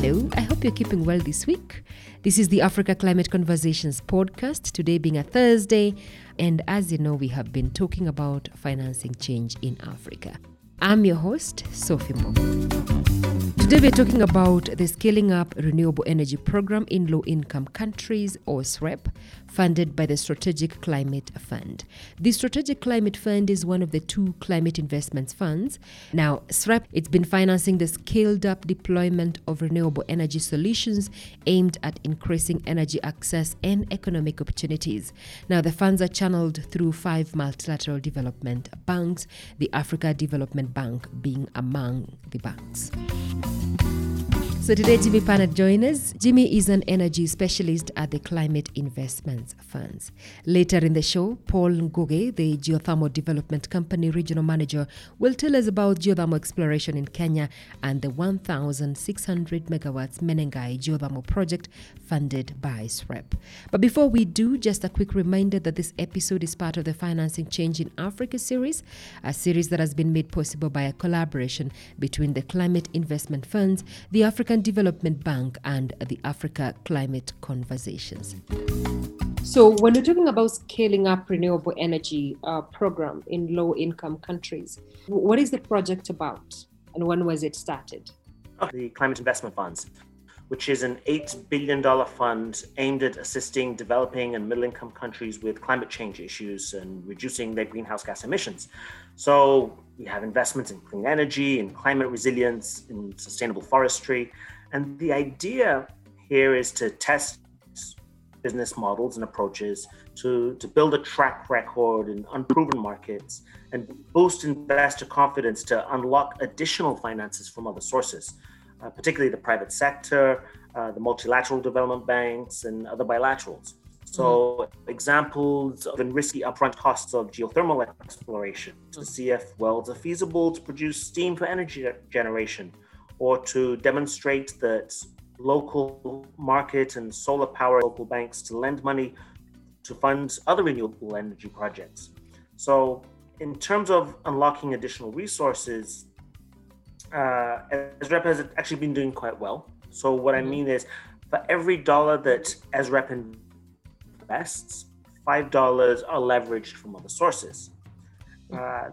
Hello, I hope you're keeping well this week. This is the Africa Climate Conversations podcast, today being a Thursday. And as you know, we have been talking about financing change in Africa. I'm your host, Sophie Mo. Today we're talking about the Scaling Up Renewable Energy Program in Low Income Countries, or SREP, funded by the Strategic Climate Fund. The Strategic Climate Fund is one of the two climate investments funds. Now, SREP, it's been financing the scaled up deployment of renewable energy solutions aimed at increasing energy access and economic opportunities. Now, the funds are channeled through five multilateral development banks, the Africa Development Bank being among the banks. So today, Jimmy Panet joins us. Jimmy is an energy specialist at the Climate Funds. Later in the show, Paul Ngugi, the Geothermal Development Company regional manager, will tell us about geothermal exploration in Kenya and the 1,600 megawatts Menengai geothermal project funded by SREP. But before we do, just a quick reminder that this episode is part of the Financing Change in Africa series, a series that has been made possible by a collaboration between the Climate Investment Funds, the African Development Bank and the Africa Climate Conversations. So, when we're talking about scaling up renewable energy uh, program in low income countries, what is the project about and when was it started? The Climate Investment Funds, which is an $8 billion fund aimed at assisting developing and middle income countries with climate change issues and reducing their greenhouse gas emissions. So, we have investments in clean energy, in climate resilience, in sustainable forestry. And the idea here is to test business models and approaches to, to build a track record in unproven markets and boost investor confidence to unlock additional finances from other sources, uh, particularly the private sector, uh, the multilateral development banks, and other bilaterals. So, mm-hmm. examples of the risky upfront costs of geothermal exploration to see if wells are feasible to produce steam for energy generation, or to demonstrate that local market and solar power local banks to lend money to fund other renewable energy projects. So, in terms of unlocking additional resources, uh, SREP has actually been doing quite well. So, what I mm-hmm. mean is, for every dollar that SREP invests, $5 are leveraged from other sources. Uh,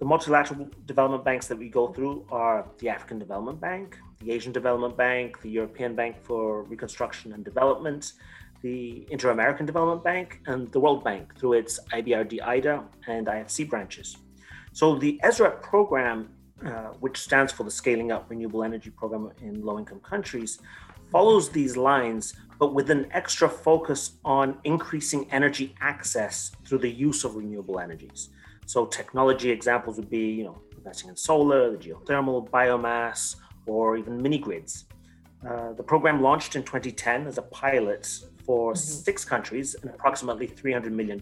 the multilateral development banks that we go through are the African Development Bank, the Asian Development Bank, the European Bank for Reconstruction and Development, the Inter American Development Bank, and the World Bank through its IBRD IDA and IFC branches. So the SREP program, uh, which stands for the Scaling Up Renewable Energy Program in Low Income Countries, follows these lines, but with an extra focus on increasing energy access through the use of renewable energies. So technology examples would be, you know, investing in solar, the geothermal, biomass, or even mini grids. Uh, the program launched in 2010 as a pilot for mm-hmm. six countries and approximately $300 million.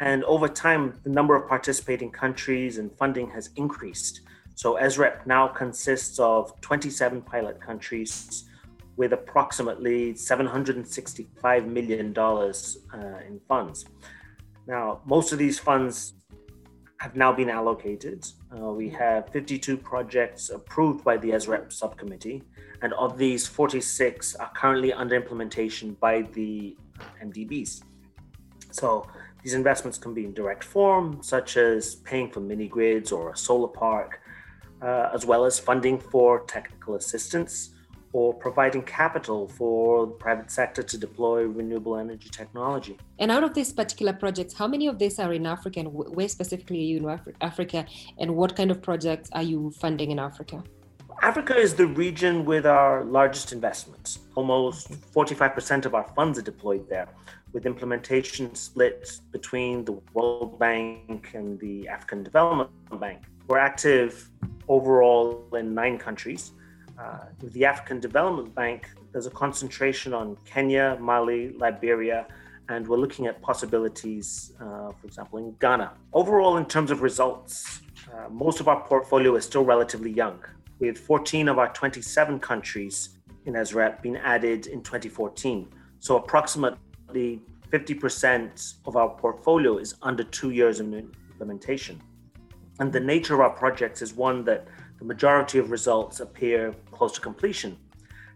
And over time, the number of participating countries and funding has increased. So SREP now consists of 27 pilot countries with approximately $765 million uh, in funds. Now, most of these funds have now been allocated. Uh, we have 52 projects approved by the SREP subcommittee, and of these, 46 are currently under implementation by the MDBs. So these investments can be in direct form, such as paying for mini grids or a solar park, uh, as well as funding for technical assistance or providing capital for the private sector to deploy renewable energy technology. And out of these particular projects, how many of these are in Africa and where specifically are you in Afri- Africa and what kind of projects are you funding in Africa? Africa is the region with our largest investments. Almost 45% of our funds are deployed there, with implementation split between the World Bank and the African Development Bank. We're active overall in nine countries uh, with the African Development Bank, there's a concentration on Kenya, Mali, Liberia, and we're looking at possibilities, uh, for example, in Ghana. Overall, in terms of results, uh, most of our portfolio is still relatively young, with 14 of our 27 countries in SREP being added in 2014. So approximately 50% of our portfolio is under two years in implementation. And the nature of our projects is one that the majority of results appear close to completion.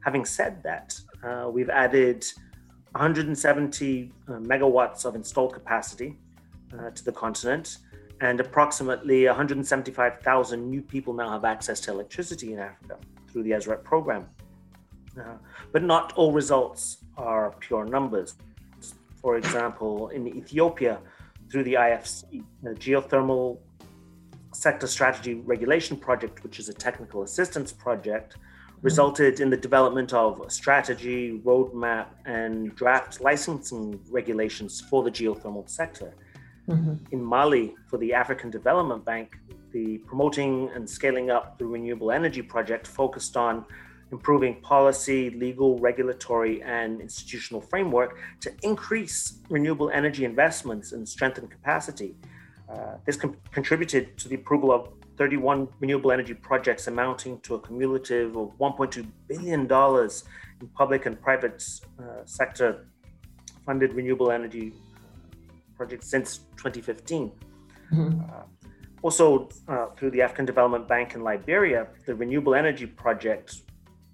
Having said that, uh, we've added 170 uh, megawatts of installed capacity uh, to the continent, and approximately 175,000 new people now have access to electricity in Africa through the SREP program. Uh, but not all results are pure numbers. For example, in Ethiopia, through the IFC, the Geothermal Sector Strategy Regulation Project, which is a technical assistance project, resulted in the development of strategy, roadmap, and draft licensing regulations for the geothermal sector. Mm-hmm. In Mali, for the African Development Bank, the promoting and scaling up the renewable energy project focused on improving policy, legal, regulatory, and institutional framework to increase renewable energy investments and strengthen capacity. Uh, this contributed to the approval of 31 renewable energy projects amounting to a cumulative of $1.2 billion in public and private uh, sector funded renewable energy projects since 2015. Mm-hmm. Uh, also, uh, through the African Development Bank in Liberia, the renewable energy project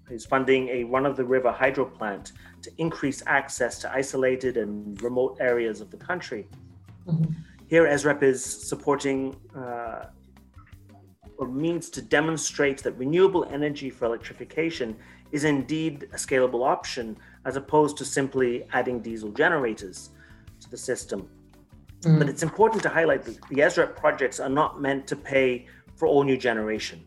is funding a run of the river hydro plant to increase access to isolated and remote areas of the country. Mm-hmm. Here, SREP is supporting uh, or means to demonstrate that renewable energy for electrification is indeed a scalable option as opposed to simply adding diesel generators to the system. Mm. But it's important to highlight that the SREP projects are not meant to pay for all new generation.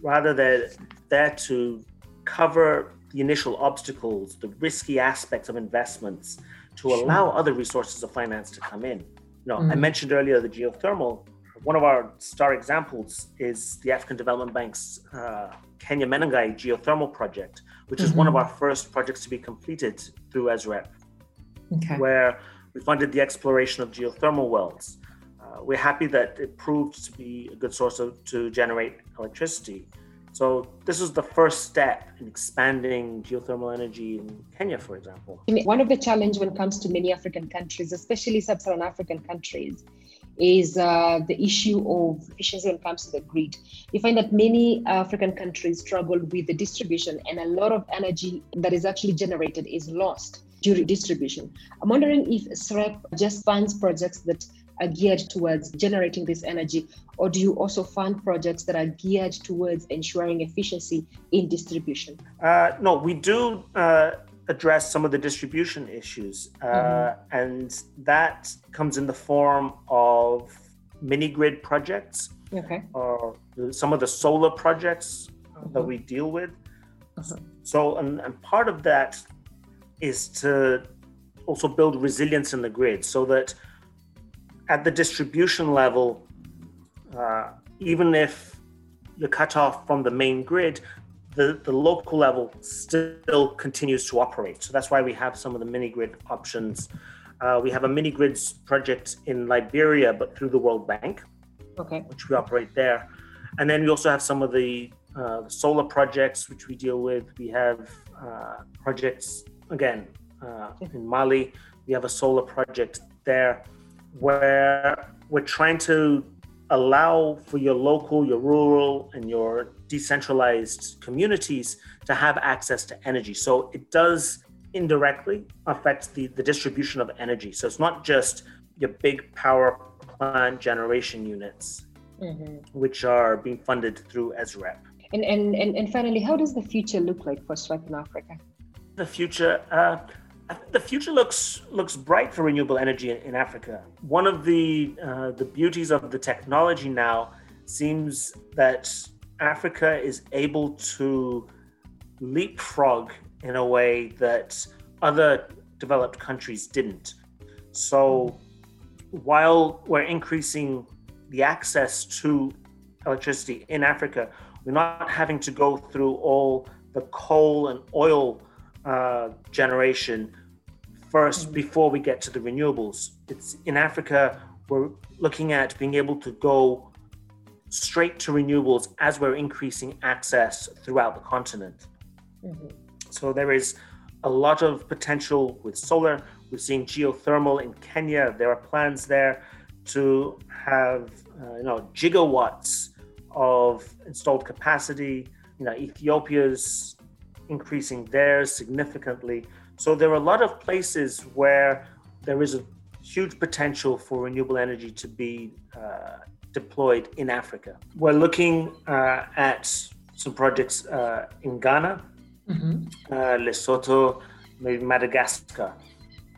Rather, they're there to cover the initial obstacles, the risky aspects of investments to allow other resources of finance to come in. You know, mm. I mentioned earlier the geothermal. One of our star examples is the African Development Bank's uh, Kenya Menengai geothermal project, which mm-hmm. is one of mm-hmm. our first projects to be completed through SREP, okay. where we funded the exploration of geothermal wells. Uh, we're happy that it proved to be a good source of, to generate electricity. So this is the first step in expanding geothermal energy in Kenya, for example. One of the challenges when it comes to many African countries, especially sub-Saharan African countries, is uh, the issue of efficiency when it comes to the grid. You find that many African countries struggle with the distribution, and a lot of energy that is actually generated is lost during distribution. I'm wondering if SREP just funds projects that are geared towards generating this energy, or do you also fund projects that are geared towards ensuring efficiency in distribution? Uh, no, we do uh, address some of the distribution issues, uh, mm-hmm. and that comes in the form of mini grid projects, okay. or some of the solar projects mm-hmm. that we deal with. Mm-hmm. So, and, and part of that is to also build resilience in the grid so that at the distribution level, uh, even if you're cut off from the main grid, the, the local level still continues to operate. So that's why we have some of the mini grid options. Uh, we have a mini grids project in Liberia, but through the World Bank, okay. which we operate there. And then we also have some of the uh, solar projects, which we deal with. We have uh, projects, again, uh, in Mali. We have a solar project there where we're trying to allow for your local, your rural, and your decentralized communities to have access to energy. So it does indirectly affect the, the distribution of energy. So it's not just your big power plant generation units, mm-hmm. which are being funded through SREP. And, and, and, and finally, how does the future look like for SREP in Africa? The future, uh, the future looks looks bright for renewable energy in, in Africa. One of the uh, the beauties of the technology now seems that Africa is able to leapfrog in a way that other developed countries didn't. So while we're increasing the access to electricity in Africa, we're not having to go through all the coal and oil uh, generation first mm. before we get to the renewables. It's in Africa, we're looking at being able to go straight to renewables as we're increasing access throughout the continent. Mm-hmm. So there is a lot of potential with solar. We're seeing geothermal in Kenya. There are plans there to have uh, you know gigawatts of installed capacity. You know Ethiopia's increasing theirs significantly. So there are a lot of places where there is a huge potential for renewable energy to be uh, deployed in Africa. We're looking uh, at some projects uh, in Ghana, mm-hmm. Uh, Lesotho, maybe Madagascar.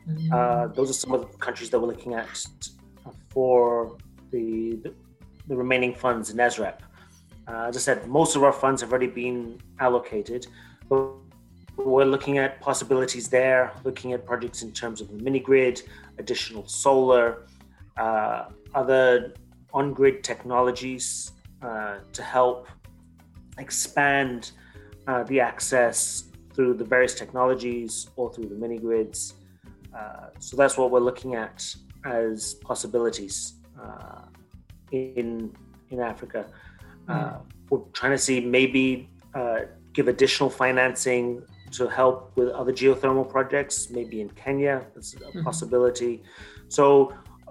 Mm-hmm. Uh, those are some of the countries that we're looking at for the, the, the remaining funds in SREP. Uh, as I said, most of our funds have already been allocated. But we're looking at possibilities there, looking at projects in terms of the mini grid, additional solar, uh, other on grid technologies uh, to help expand uh, the access through the various technologies or through the mini grids. Uh, so that's what we're looking at as possibilities uh, in in Africa. Mm. we're trying to see maybe give additional financing to help with other geothermal projects, maybe in Kenya, that's a mm-hmm. possibility. So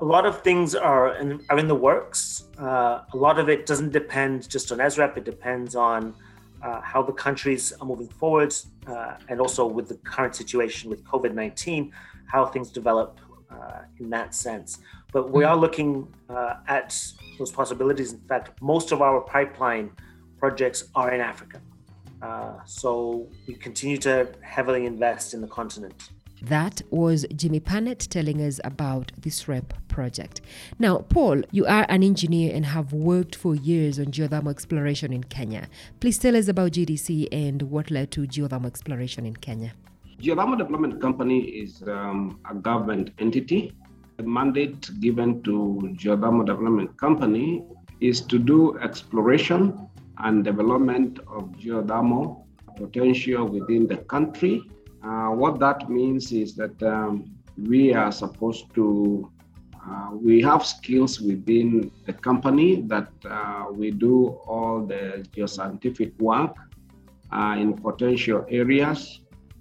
a lot of things are in, are in the works. Uh, a lot of it doesn't depend just on SREP. It depends on uh, how the countries are moving forward, uh, and also with the current situation with COVID nineteen, how things develop uh, in that sense. But we mm-hmm. are looking uh, at those possibilities. In fact, most of our pipeline projects are in Africa. Uh, so we continue to heavily invest in the continent. That was Jimmy Panet telling us about the SREP project. Now, Paul, you are an engineer and have worked for years on geothermal exploration in Kenya. Please tell us about GDC and what led to geothermal exploration in Kenya. Geothermal Development Company is um, a government entity. The mandate given to Geothermal Development Company is to do exploration and development of geothermal potential within the country. Uh, what that means is that um, we are supposed to, uh, we have skills within the company that uh, we do all the geoscientific work uh, in potential areas.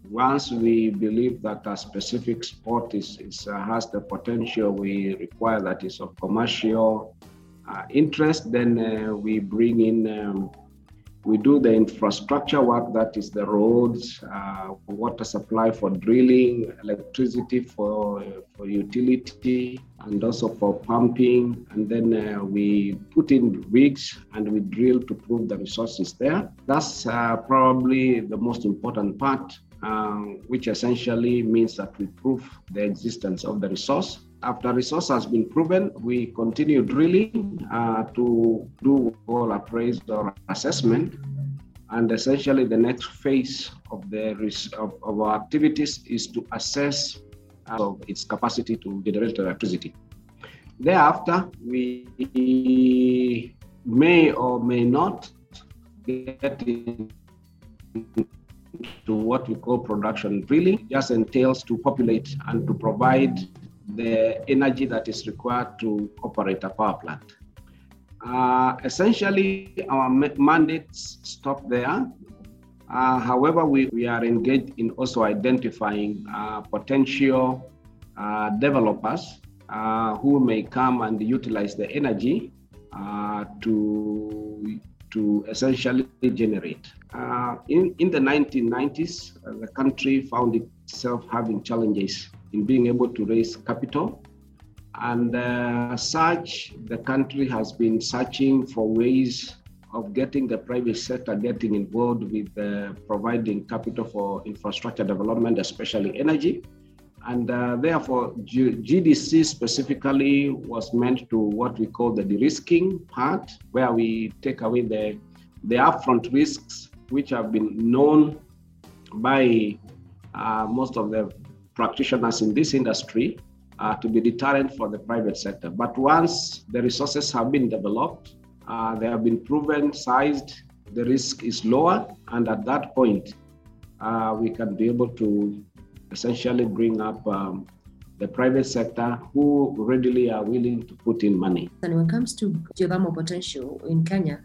Once we believe that a specific spot is, is has the potential we require that is of commercial interest, then uh, we bring in, um, we do the infrastructure work that is the roads, uh, water supply for drilling, electricity for, for utility, and also for pumping. And then uh, we put in rigs and we drill to prove the resources there. That's uh, probably the most important part. Um, which essentially means that we prove the existence of the resource after resource has been proven, we continue drilling uh, to do all appraisal or assessment. And essentially, the next phase of the of, of our activities is to assess uh, its capacity to generate electricity. Thereafter, we may or may not get into what we call production drilling. Just entails to populate and to provide the energy that is required to operate a power plant. Uh, essentially, our mandates stop there. Uh, however, we, we are engaged in also identifying uh, potential uh, developers uh, who may come and utilize the energy uh, to, to essentially generate. in, in the 1990s, the country found itself having challenges in being able to raise capital. And uh, such, the country has been searching for ways of getting the private sector getting involved with uh, providing capital for infrastructure development, especially energy. And uh, therefore, G- GDC specifically was meant to what we call the de-risking part, where we take away the, the upfront risks, which have been known by uh, most of the practitioners in this industry uh, to be deterrent for the private sector. But once the resources have been developed, uh, they have been proven, sized, the risk is lower, and at that point, uh, we can be able to essentially bring up um, the private sector who readily are willing to put in money. And when it comes to geothermal potential in Kenya,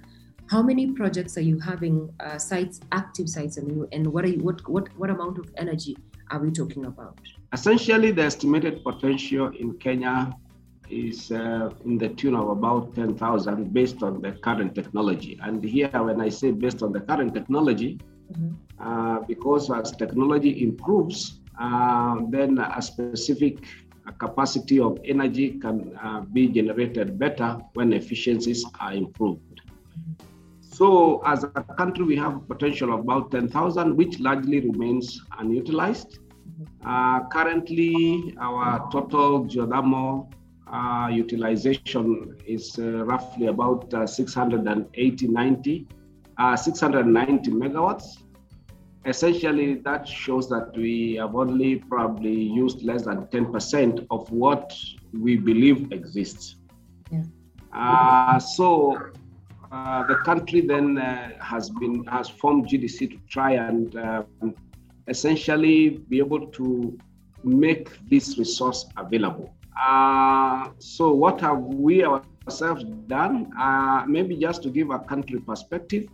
how many projects are you having uh, sites, active sites, and, and what are you, what, what, what amount of energy are we talking about? Essentially, the estimated potential in Kenya is uh, in the tune of about 10,000 based on the current technology. And here, when I say based on the current technology, mm-hmm. uh, because as technology improves, uh, then a specific capacity of energy can uh, be generated better when efficiencies are improved. So, as a country, we have potential of about 10,000, which largely remains unutilized. Uh, currently, our total geothermal uh, utilization is uh, roughly about uh, 680, 90, uh, 690 megawatts. Essentially, that shows that we have only probably used less than 10% of what we believe exists. Yeah. Uh, so uh, the country then has been has formed GDC to try and um, essentially be able to make this resource available. Uh, so what have we ourselves done? Uh, maybe just to give a country perspective,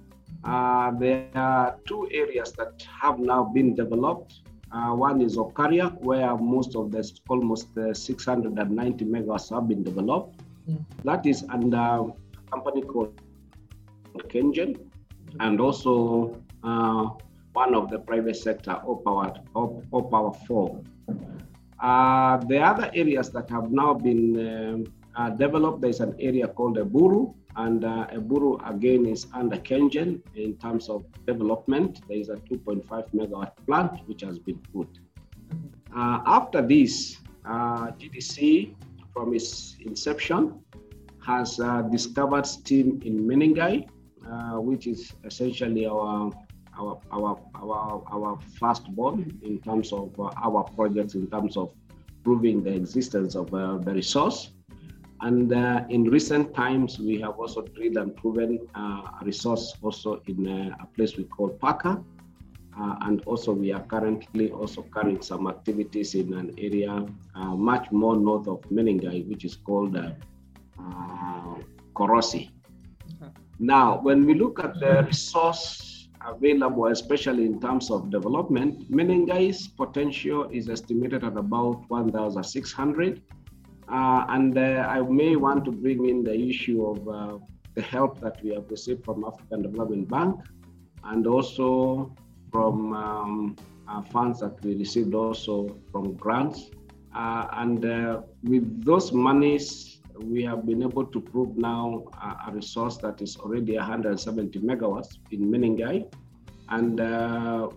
uh, there are two areas that have now been developed. Uh, one is Olkaria, where most of the almost 690 megawatts have been developed. Mm. That is under a company called KenGen, and also uh, one of the private sector, Orpower, Orpower 4. Uh, the other areas that have now been um, uh, developed, there's an area called Eburu, and uh, Eburu again is under KenGen in terms of development. There is a 2.5 megawatt plant which has been put. Uh, after this, uh, GDC, from its inception, has uh, discovered steam in Menengai, uh, which is essentially our our our our our firstborn in terms of uh, our projects in terms of proving the existence of uh, the resource and uh, in recent times we have also drilled and proven uh, a resource also in uh, a place we call uh, and also we are currently also carrying some activities in an area much more north of Menengai which is called Korosi. Now when we look at the resource available, especially in terms of development, Menengai's potential is estimated at about 1,600. Uh, and uh, I may want to bring in the issue of uh, the help that we have received from African Development Bank and also from um, funds that we received also from grants. Uh, and uh, with those monies, we have been able to prove now a, a resource that is already 170 megawatts in Menengai, and uh,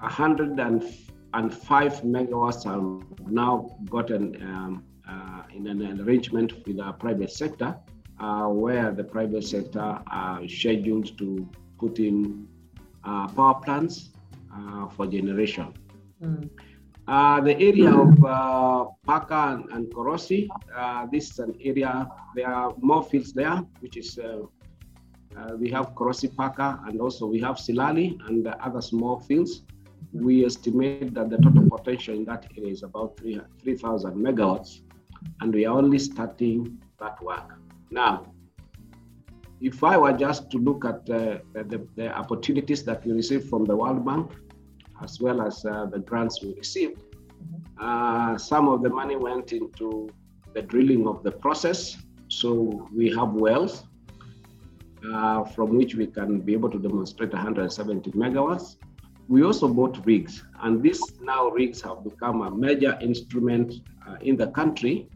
105 megawatts have now gotten um, uh, in an arrangement with the private sector, uh, where the private sector are scheduled to put in uh, power plants uh, for generation. Mm. Uh, the area of uh, and, and Korosi, uh, this is an area, there are more fields there, which is, uh, uh, we have Korosi Paka and also we have Silali and the other small fields. We estimate that the total potential in that area is about 3,000 3, megawatts, and we are only starting that work. Now, if I were just to look at the, the opportunities that we received from the World Bank, as well as uh, the grants we received. Uh, some of the money went into the drilling of the process. So we have wells uh, from which we can be able to demonstrate 170 megawatts. We also bought rigs, and these now rigs have become a major instrument uh, in the country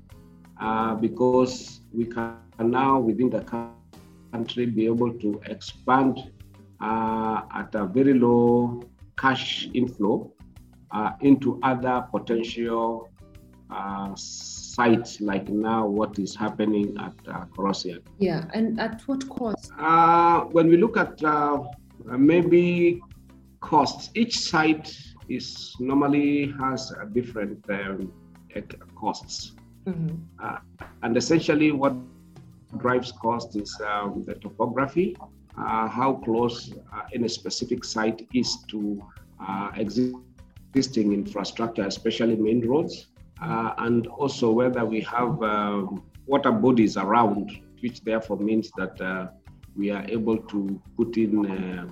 uh, because we can now within the country be able to expand uh, at a very low cash inflow uh, into other potential uh, sites like now what is happening at uh, Korosia. Yeah, and at what cost? Uh, when we look at uh, maybe costs, each site is normally has a different um, costs. Mm-hmm. Uh, and essentially what drives cost is um, the topography, how close uh, any specific site is to uh, existing infrastructure, especially main roads, uh, and also whether we have um, water bodies around, which therefore means that uh, we are able to put in,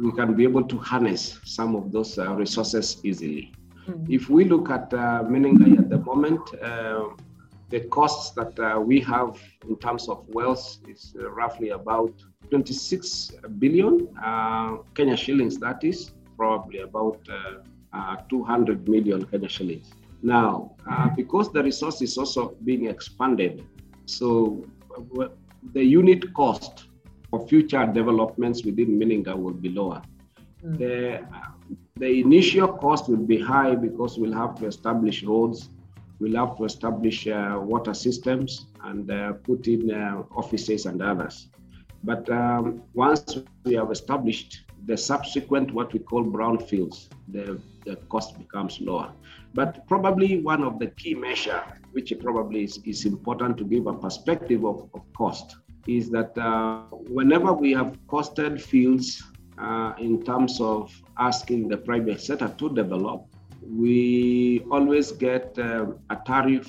we can be able to harness some of those resources easily. Mm-hmm. If we look at uh, Menengai at the moment, uh, the costs that uh, we have in terms of wells is uh, roughly about 26 billion uh, Kenya shillings, that is probably about uh, uh, 200 million Kenya shillings. Now, uh, because the resource is also being expanded, so the unit cost for future developments within Menengai will be lower. Mm. The, the initial cost will be high because we'll have to establish roads, we'll have to establish uh, water systems, and uh, put in uh, offices and others. But um, once we have established the subsequent, what we call brownfields, the, the cost becomes lower. But probably one of the key measure, which probably is, is important to give a perspective of, of cost, is that uh, whenever we have costed fields uh, in terms of asking the private sector to develop, we always get uh, a tariff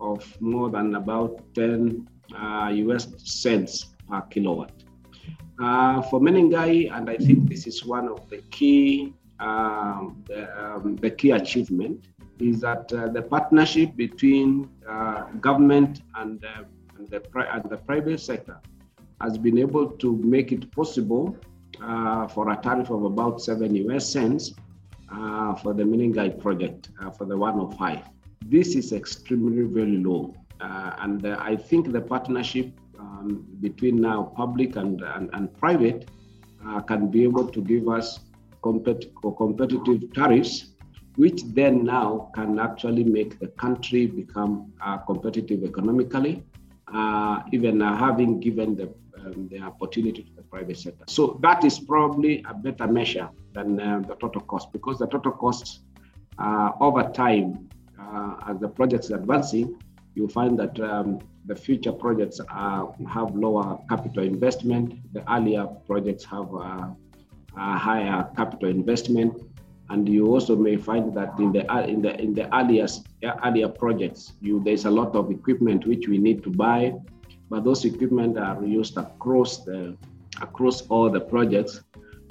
of more than about 10 US uh, cents per kilowatt. Uh, for Menengai, and I think this is one of the key um, the, um, the, key achievement is that uh, the partnership between uh, government and, uh, and, the and the private sector has been able to make it possible uh, for a tariff of about seven US cents uh, for the Menengai project for the 105. This is extremely very low. and I think the partnership um, between now public and, and, and private uh, can be able to give us compet- competitive tariffs, which then now can actually make the country become uh, competitive economically, uh, even uh, having given the, um, the opportunity to the private sector. So that is probably a better measure than uh, the total cost because the total cost uh, over time, as the project is advancing, you'll find that um, the future projects are, have lower capital investment. The earlier projects have a, a higher capital investment, and you also may find that in the in the in the earliest earlier projects, you there's a lot of equipment which we need to buy, but those equipment are used across the across all the projects,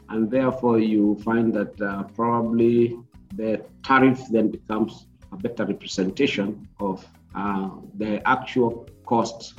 and therefore you find that uh, probably the tariff then becomes a better representation of uh, the actual costs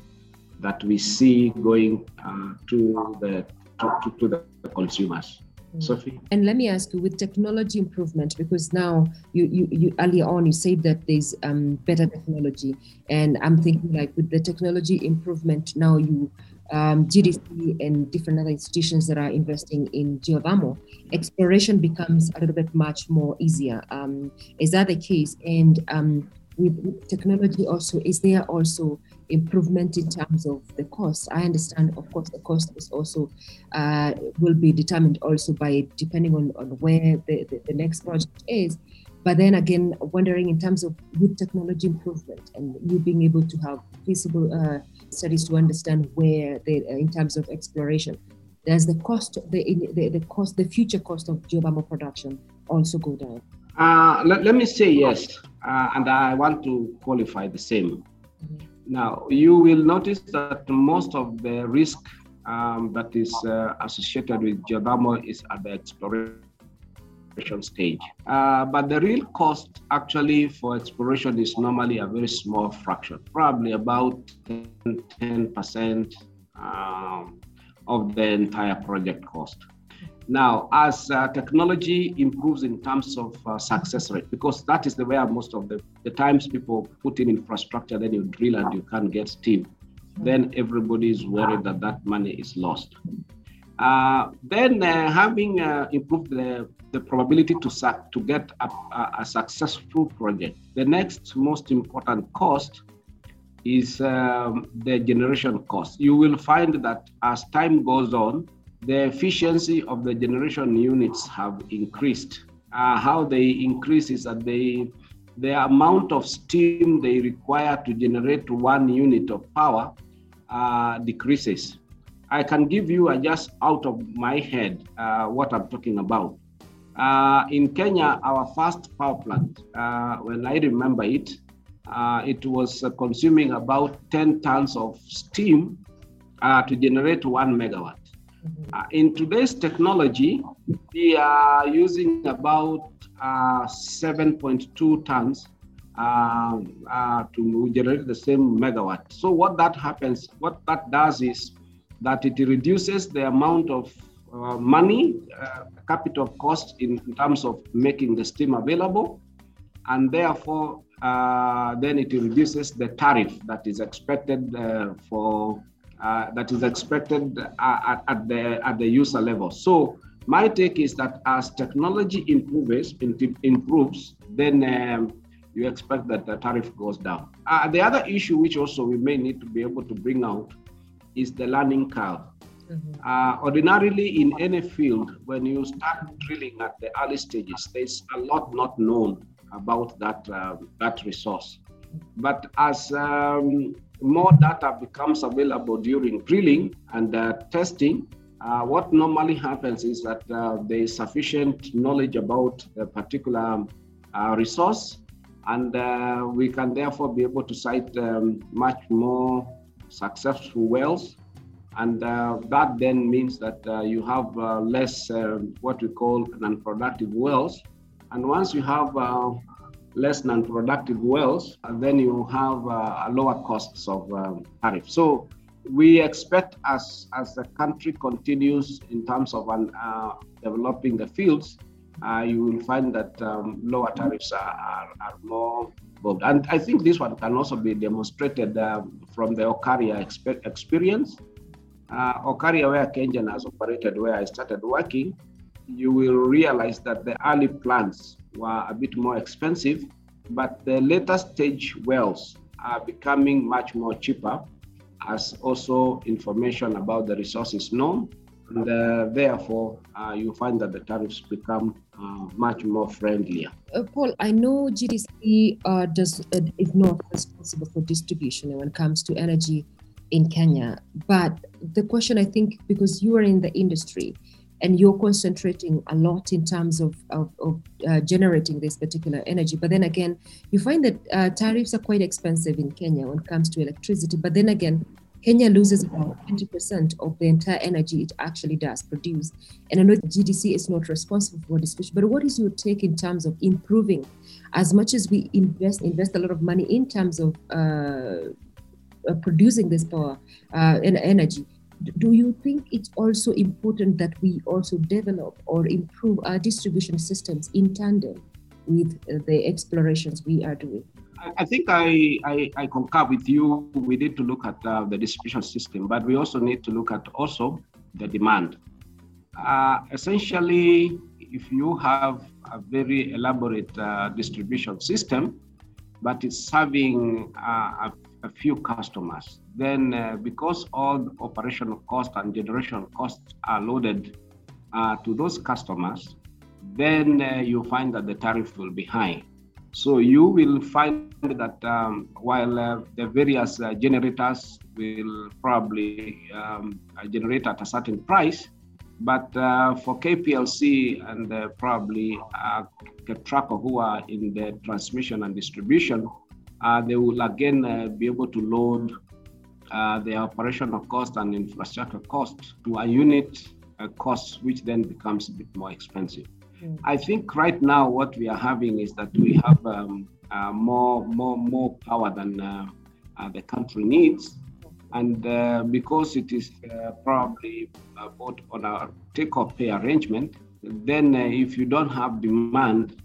that we see going uh, to the to, to the consumers. Mm. Sophie? And let me ask you with technology improvement, because now you, you, you earlier on you said that there's um, better technology. And I'm thinking like with the technology improvement, now you um, GDC and different other institutions that are investing in geothermal, exploration becomes a little bit much more easier. Um, is that the case? And um, with, technology also, is there also improvement in terms of the cost? I understand, of course, the cost is also uh, will be determined also by depending on, on where the, the, the next project is. But then again, wondering in terms of with technology improvement and you being able to have feasible uh, studies to understand where the, uh, in terms of exploration, does the cost, the, the, the cost, the future cost of geothermal production also go down? Uh, let, let me say yes, uh, and I want to qualify the same. Mm-hmm. Now, you will notice that most of the risk um, that is uh, associated with geothermal is at the exploration stage. Uh, but the real cost actually for exploration is normally a very small fraction, probably about 10, percent um, of the entire project cost. Now, as uh, technology improves in terms of uh, success rate, because that is the way most of the, the times people put in infrastructure, then you drill and you can't get steam, then everybody is worried that that money is lost. Uh, then uh, having uh, improved the, the probability to, to get a, a, successful project, the next most important cost is um, the generation cost. You will find that as time goes on, the efficiency of the generation units have increased. Uh, how they increase is that they, the amount of steam they require to generate one unit of power uh, decreases. I can give you uh, just out of my head uh, what I'm talking about. Uh, in Kenya, our first power plant, uh, when I remember it, it was consuming about 10 tons of steam to generate one megawatt. Uh, in today's technology, we are using about uh, 7.2 tons uh, uh, to generate the same megawatt. So what that happens, what that does is that it reduces the amount of uh, money, uh, capital cost in, in, terms of making the steam available, and therefore uh, then it reduces the tariff that is expected for uh, that is expected at, at, the at the user level. So my take is that as technology improves, improves, then um, you expect that the tariff goes down. Uh, the other issue, which also we may need to be able to bring out, is the learning curve. Mm-hmm. Uh, ordinarily, in any field, when you start drilling at the early stages, there's a lot not known about that uh, that resource. But as um, more data becomes available during drilling and uh, testing, uh, what normally happens is that uh, there is sufficient knowledge about a particular uh, resource, and uh, we can therefore be able to cite um, much more successful wells. And uh, that then means that you have less what we call non-productive wells. And once you have less non-productive wells, then you have uh, lower costs of um, tariff. So we expect as as the country continues in terms of uh, developing the fields, uh, you will find that um, lower tariffs are, are, are more involved. And I think this one can also be demonstrated uh, from the Olkaria exp- experience. Uh, Olkaria, where Kengen has operated, where I started working, you will realize that the early plants were a bit more expensive, but the later stage wells are becoming much more cheaper as also information about the resources known. And uh, therefore, uh, you find that the tariffs become uh, much more friendlier. Uh, Paul, I know GDC uh, does uh, is not responsible for distribution when it comes to energy in Kenya. But the question, I think, because you are in the industry, and you're concentrating a lot in terms of, of, of uh, generating this particular energy. But then again, you find that uh, tariffs are quite expensive in Kenya when it comes to electricity. But then again, Kenya loses about 20% of the entire energy it actually does produce. And I know the GDC is not responsible for distribution, but what is your take in terms of improving as much as we invest invest a lot of money in terms of uh, uh producing this power uh, and energy? Do you think it's also important that we also develop or improve our distribution systems in tandem with uh, the explorations we are doing? I think I, I, I, concur with you. We need to look at uh, the distribution system, but we also need to look at also the demand. Uh, essentially, if you have a very elaborate uh, distribution system, but it's serving uh, a a few customers. Then, uh, because all the operational costs and generation costs are loaded uh, to those customers, then uh, you find that the tariff will be high. So you will find that um, while uh, the various uh, generators will probably um, generate at a certain price, but uh, for KPLC and probably uh, KETRACO who are in the transmission and distribution, they will again uh, be able to load uh, the operational cost and infrastructure cost to a unit cost, which then becomes a bit more expensive. Mm. I think right now what we are having is that we have um, more, more, more power than the country needs. And uh, because it is uh, probably uh, bought on a take or pay arrangement, then if you don't have demand,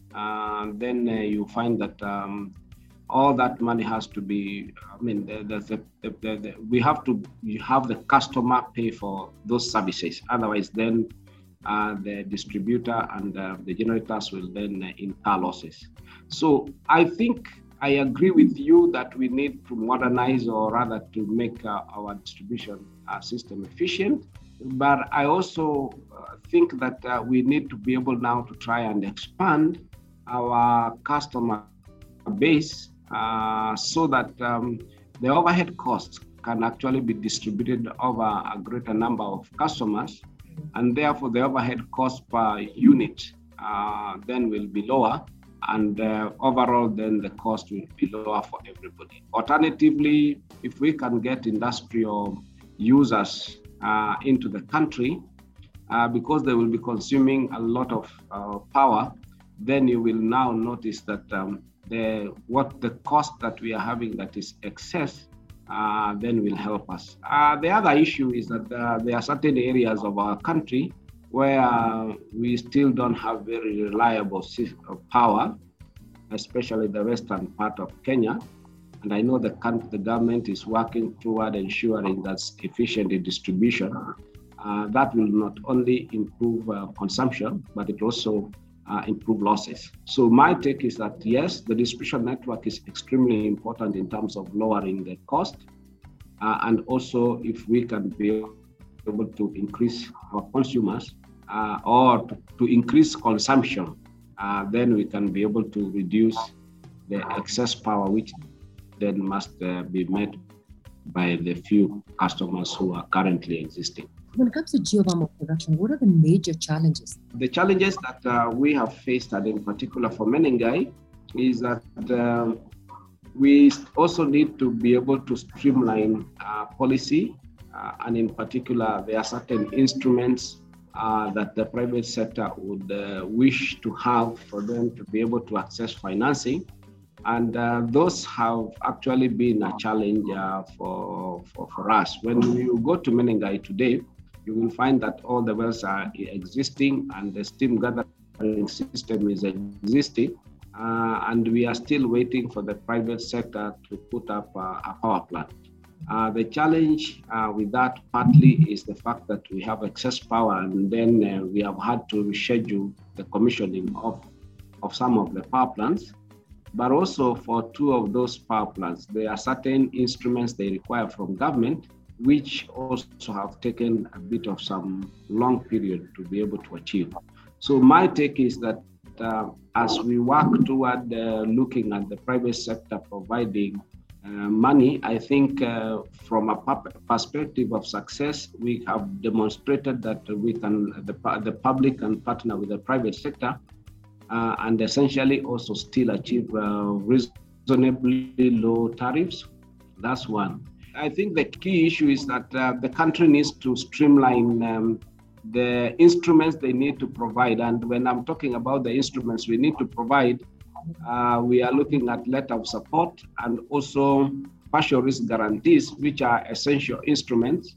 then you find that um, all that money has to be i mean the, the, the, we have to have the customer pay for those services. Otherwise then uh, the distributor and uh, the generators will then uh, incur losses. So i think i agree with you that we need to modernize or rather to make uh, our distribution uh, system efficient. But i also uh, think that we need to be able now to try and expand our customer base uh, so that um, the overhead costs can actually be distributed over a greater number of customers, and therefore the overhead cost per unit uh, then will be lower, and uh, overall then the cost will be lower for everybody. Alternatively, if we can get industrial users uh, into the country, uh, because they will be consuming a lot of uh, power, then you will now notice that um, the what the cost that we are having that is excess uh, then will help us. Uh, the other issue is that uh, there are certain areas of our country where we still don't have very reliable power, especially the western part of Kenya. And I know the, the government is working toward ensuring that's efficient distribution. Uh, that will not only improve uh, consumption, but it also uh, improve losses. So my take is that yes, the distribution network is extremely important in terms of lowering the cost, uh, and also if we can be able to increase our consumers uh, or to, to, increase consumption, uh, then we can be able to reduce the excess power, which then must uh, be met by the few customers who are currently existing. When it comes to geothermal production, what are the major challenges? The challenges that uh, we have faced, and in particular for Menengai, is that uh, we also need to be able to streamline uh, policy, uh, and in particular, there are certain instruments uh, that the private sector would uh, wish to have for them to be able to access financing. And those have actually been a challenge for, for, for us. When you go to Menengai today, you will find that all the wells are existing and the steam gathering system is existing. Uh, and we are still waiting for the private sector to put up a power plant. Uh, the challenge uh, with that partly is the fact that we have excess power and then uh, we have had to reschedule the commissioning of, of some of the power plants. But also for two of those power plants, there are certain instruments they require from government, which also have taken a bit of some long period to be able to achieve. So my take is that uh, as we work toward uh, looking at the private sector providing uh, money, I think uh, from a perspective of success, we have demonstrated that we can, the, the public can partner with the private sector uh, and essentially also still achieve reasonably low tariffs. That's one. I think the key issue is that uh, the country needs to streamline um, the instruments they need to provide. And when I'm talking about the instruments we need to provide, uh, we are looking at letter of support and also partial risk guarantees, which are essential instruments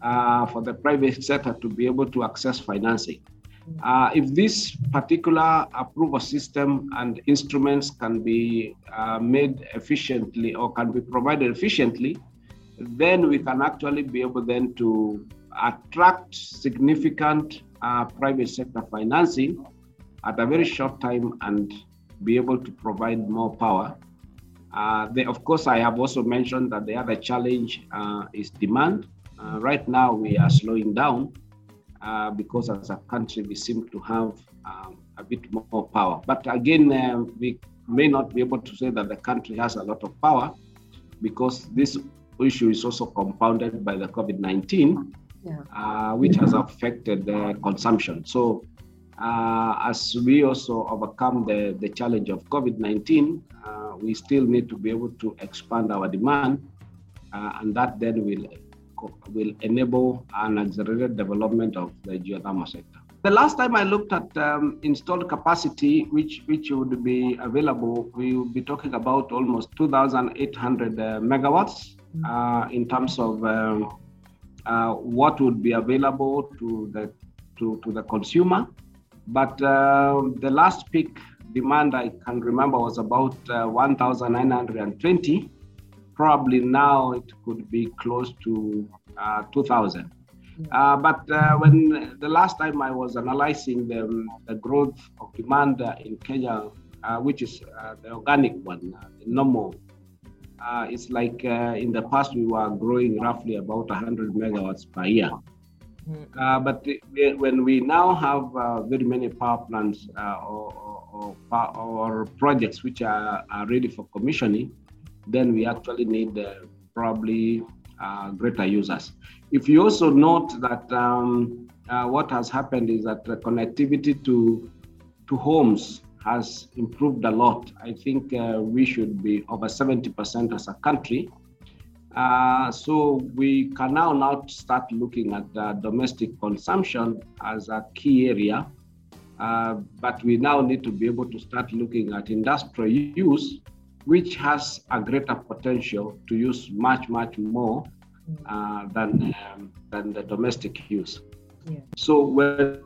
uh, for the private sector to be able to access financing. Uh, if this particular approval system and instruments can be uh, made efficiently or can be provided efficiently, then we can actually be able then to attract significant uh, private sector financing at a very short time and be able to provide more power. Uh, they, of course, I have also mentioned that the other challenge uh, is demand. Uh, right now, we are slowing down uh, because as a country, we seem to have um, a bit more power. But again, uh, we may not be able to say that the country has a lot of power because this issue is also compounded by the COVID 19, yeah. Uh, which has affected the consumption. So uh, as we also overcome the, the challenge of COVID 19, uh, we still need to be able to expand our demand, uh, and that then will, will enable an accelerated development of the geothermal sector. The last time I looked at um, installed capacity, which, which would be available, we will be talking about almost 2,800 uh, megawatts uh, in terms of um, uh, what would be available to the to, to the consumer but uh, the last peak demand I can remember was about uh, 1,920. Probably now it could be close to uh, 2,000. Uh, but uh, when the last time I was analyzing the, the growth of demand in Kenya, uh, which is the organic one, the normal, it's like in the past we were growing roughly about 100 megawatts per year. Mm-hmm. Uh, but when we now have uh, very many power plants uh, or, or, or, projects which are, are, ready for commissioning, then we actually need uh, probably uh, greater users. If you also note that um, uh, what has happened is that the connectivity to to homes has improved a lot. I think we should be over 70% as a country uh, so we can now now start looking at uh, domestic consumption as a key area, uh, but we now need to be able to start looking at industrial use which has a greater potential to use much, much more uh, than, um, than the domestic use. Yeah. So when,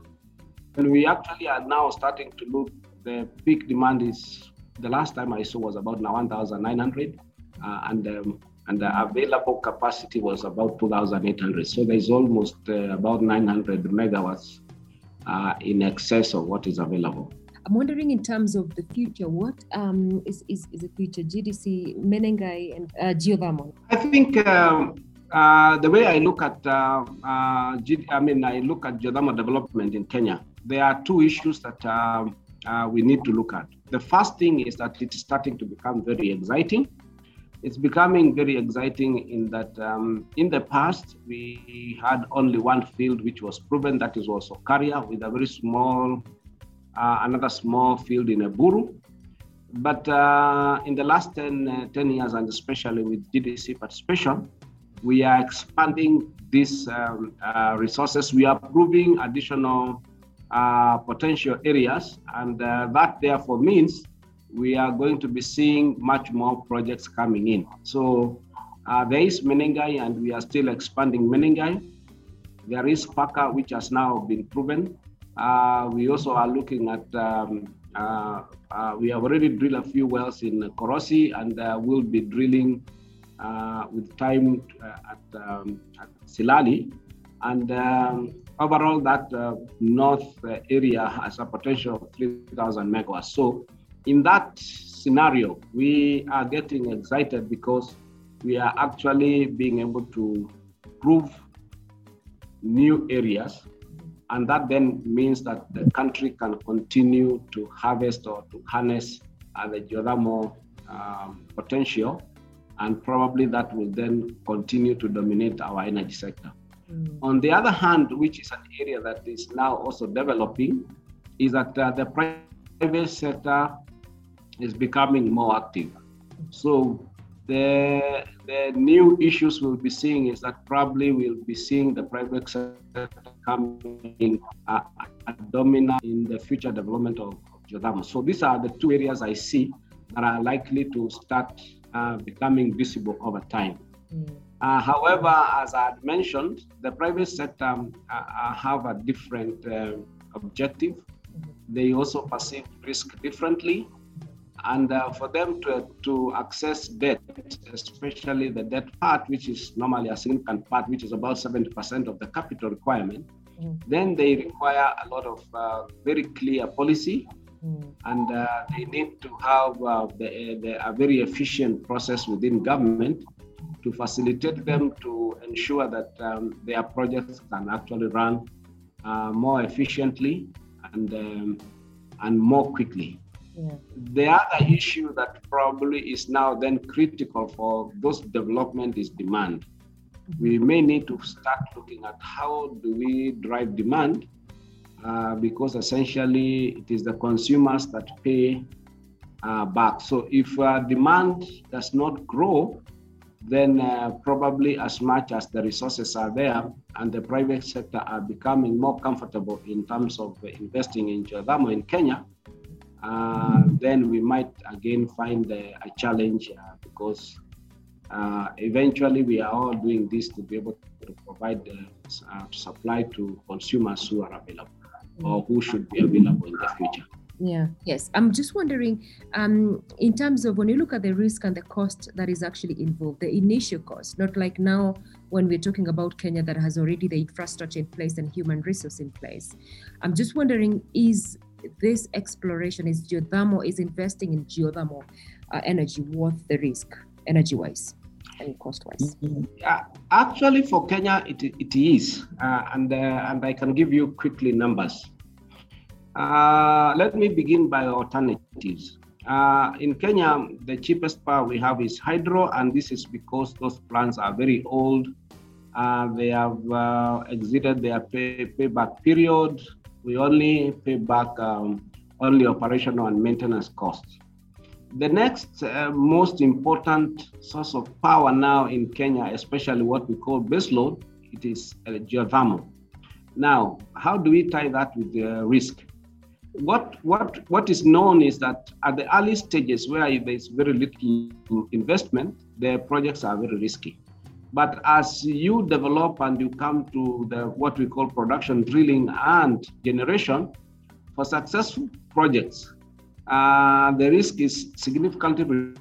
when we actually are now starting to look, the peak demand is, the last time I saw was about 1,900 uh, and um, and the available capacity was about 2,800. So there's almost uh, about 900 megawatts uh, in excess of what is available. I'm wondering in terms of the future, what um, is, is, is the future GDC, Menengai, and uh, geothermal? I think um, uh, the way I look at, uh, uh, G- I mean, I look at geothermal development in Kenya. There are two issues that um, uh, we need to look at. The first thing is that it's starting to become very exciting. It's becoming very exciting in that um, in the past we had only one field which was proven, that is also Olkaria, with a very small uh, another small field in Eburu. But uh, in the last 10, uh, 10, years, and especially with GDC participation, we are expanding these um, uh, resources. We are proving additional uh, potential areas, and uh, that therefore means we are going to be seeing much more projects coming in. So there is Menengai, and we are still expanding Menengai. There is Paka, which has now been proven. Uh, we also are looking at, um, uh, uh, we have already drilled a few wells in Korosi and uh, we'll be drilling uh, with time uh, at, um, at, Silali. And um, overall, that north area has a potential of 3,000 megawatts. So, in that scenario, we are getting excited because we are actually being able to prove new areas and that then means that the country can continue to harvest or to harness uh, the geothermal um, potential, and probably that will then continue to dominate our energy sector. Mm. On the other hand, which is an area that is now also developing, is that uh, the private sector is becoming more active. So the, the new issues we'll be seeing is that probably we'll be seeing the private sector coming uh, a dominant in the future development of, of. So these are the two areas I see that are likely to start uh, becoming visible over time. Mm. Uh, however, as I had mentioned, the private sector um, uh, uh, have a different uh, objective. Mm-hmm. They also perceive risk differently and uh, for them to, to access debt, especially the debt part, which is normally a significant part, which is about 70% of the capital requirement, mm. then they require a lot of uh, very clear policy. Mm. And uh, they need to have uh, the, the, a very efficient process within government to facilitate them to ensure that um, their projects can actually run uh, more efficiently and, um, and more quickly. The other issue that probably is now then critical for those development is demand. Mm-hmm. We may need to start looking at how do we drive demand uh, because essentially it is the consumers that pay uh, back. So if uh, demand does not grow, then uh, probably as much as the resources are there and the private sector are becoming more comfortable in terms of investing in geothermal in Kenya, uh, then we might again find a, a challenge uh, because uh, eventually we are all doing this to be able to provide uh, supply to consumers who are available or who should be available in the future. Yeah, yes. I'm just wondering, um, in terms of when you look at the risk and the cost that is actually involved, the initial cost, not like now when we're talking about Kenya that has already the infrastructure in place and human resource in place. I'm just wondering, is this exploration is geothermal is investing in geothermal uh, energy worth the risk energy wise and cost wise yeah actually for kenya it, it is uh, and uh, and i can give you quickly numbers uh, let me begin by alternatives uh, in kenya the cheapest power we have is hydro and this is because those plants are very old uh, they have exceeded their pay, payback period we only pay back um, only operational and maintenance costs. The next uh, most important source of power now in Kenya, especially what we call baseload, it is uh, geothermal. Now, how do we tie that with the risk? What what what is known is that at the early stages where there's very little investment, the projects are very risky. But as you develop and you come to the what we call production, drilling, and generation, for successful projects, uh, the risk is significantly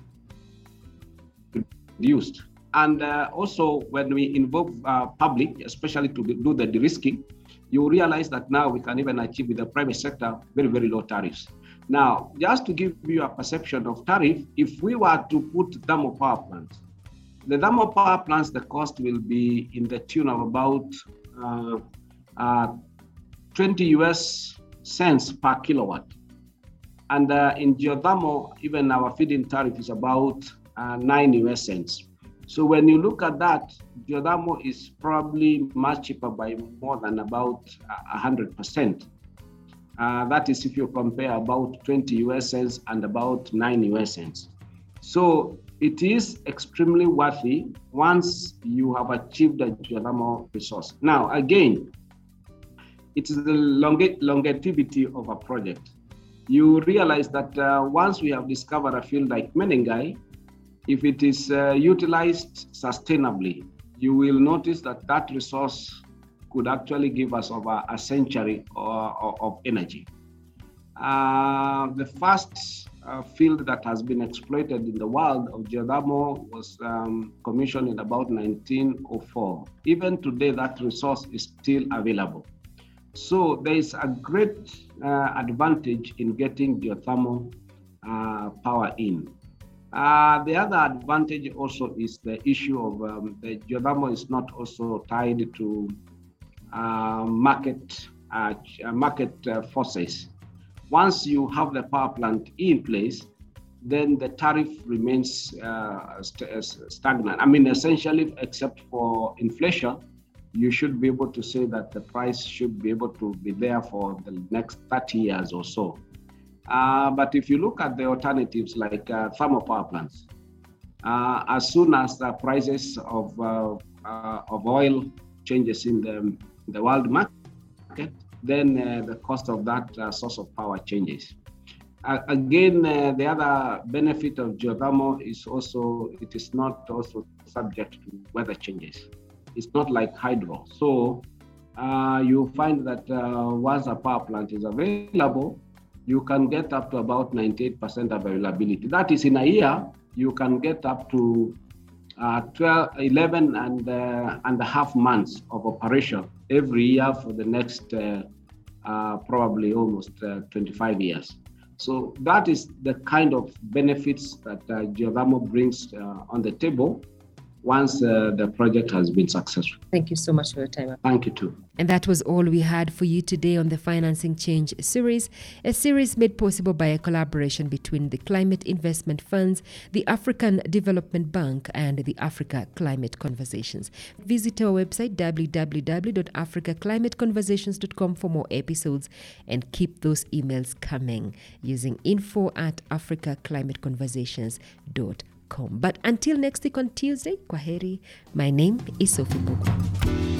reduced. And uh, also, when we involve uh, public, especially to do the de-risking, you realize that now we can even achieve with the private sector very, very low tariffs. Now, just to give you a perception of tariff, if we were to put thermal power plants, the thermal power plants, the cost will be in the tune of about uh, uh, 20 US cents per kilowatt. And uh, in geothermal, even our feed-in tariff is about uh, 9 US cents. So when you look at that, geothermal is probably much cheaper by more than about 100%. Uh, that is if you compare about 20 US cents and about 9 US cents. So it is extremely worthy once you have achieved a geothermal resource. Now, again, it is the longe- longevity of a project. You realize that uh, once we have discovered a field like Menengai, if it is uh, utilized sustainably, you will notice that that resource could actually give us over a century of, of energy. Uh, the first uh, field that has been exploited in the world of geothermal was um, commissioned in about 1904. Even today, that resource is still available. So there is a great uh, advantage in getting geothermal uh, power in. Uh, the other advantage also is the issue of um, the geothermal is not also tied to uh, market uh, uh market uh, forces. Once you have the power plant in place, then the tariff remains uh, st- stagnant. I mean, essentially, except for inflation, you should be able to say that the price should be able to be there for the next 30 years or so. Uh, but if you look at the alternatives like uh, thermal power plants, uh, as soon as the prices of, uh, uh, of oil changes in the, the world market, then uh, the cost of that source of power changes. again, the other benefit of geothermal is also it is not also subject to weather changes. It's not like hydro. So you find that once a power plant is available, you can get up to about 98% availability. That is in a year, you can get up to uh, 12, 11 and, uh, and a half months of operation every year for the next uh, uh probably almost uh, 25 years. So that is the kind of benefits that uh, geothermal brings on the table once uh, the project has been successful. Thank you so much for your time. Thank you too. And that was all we had for you today on the Financing Change series, a series made possible by a collaboration between the Climate Investment Funds, the African Development Bank, and the Africa Climate Conversations. Visit our website www.africaclimateconversations.com for more episodes and keep those emails coming using info at africaclimateconversations.com. But until next week on Tuesday, kwaheri. My name is Sophie Buku.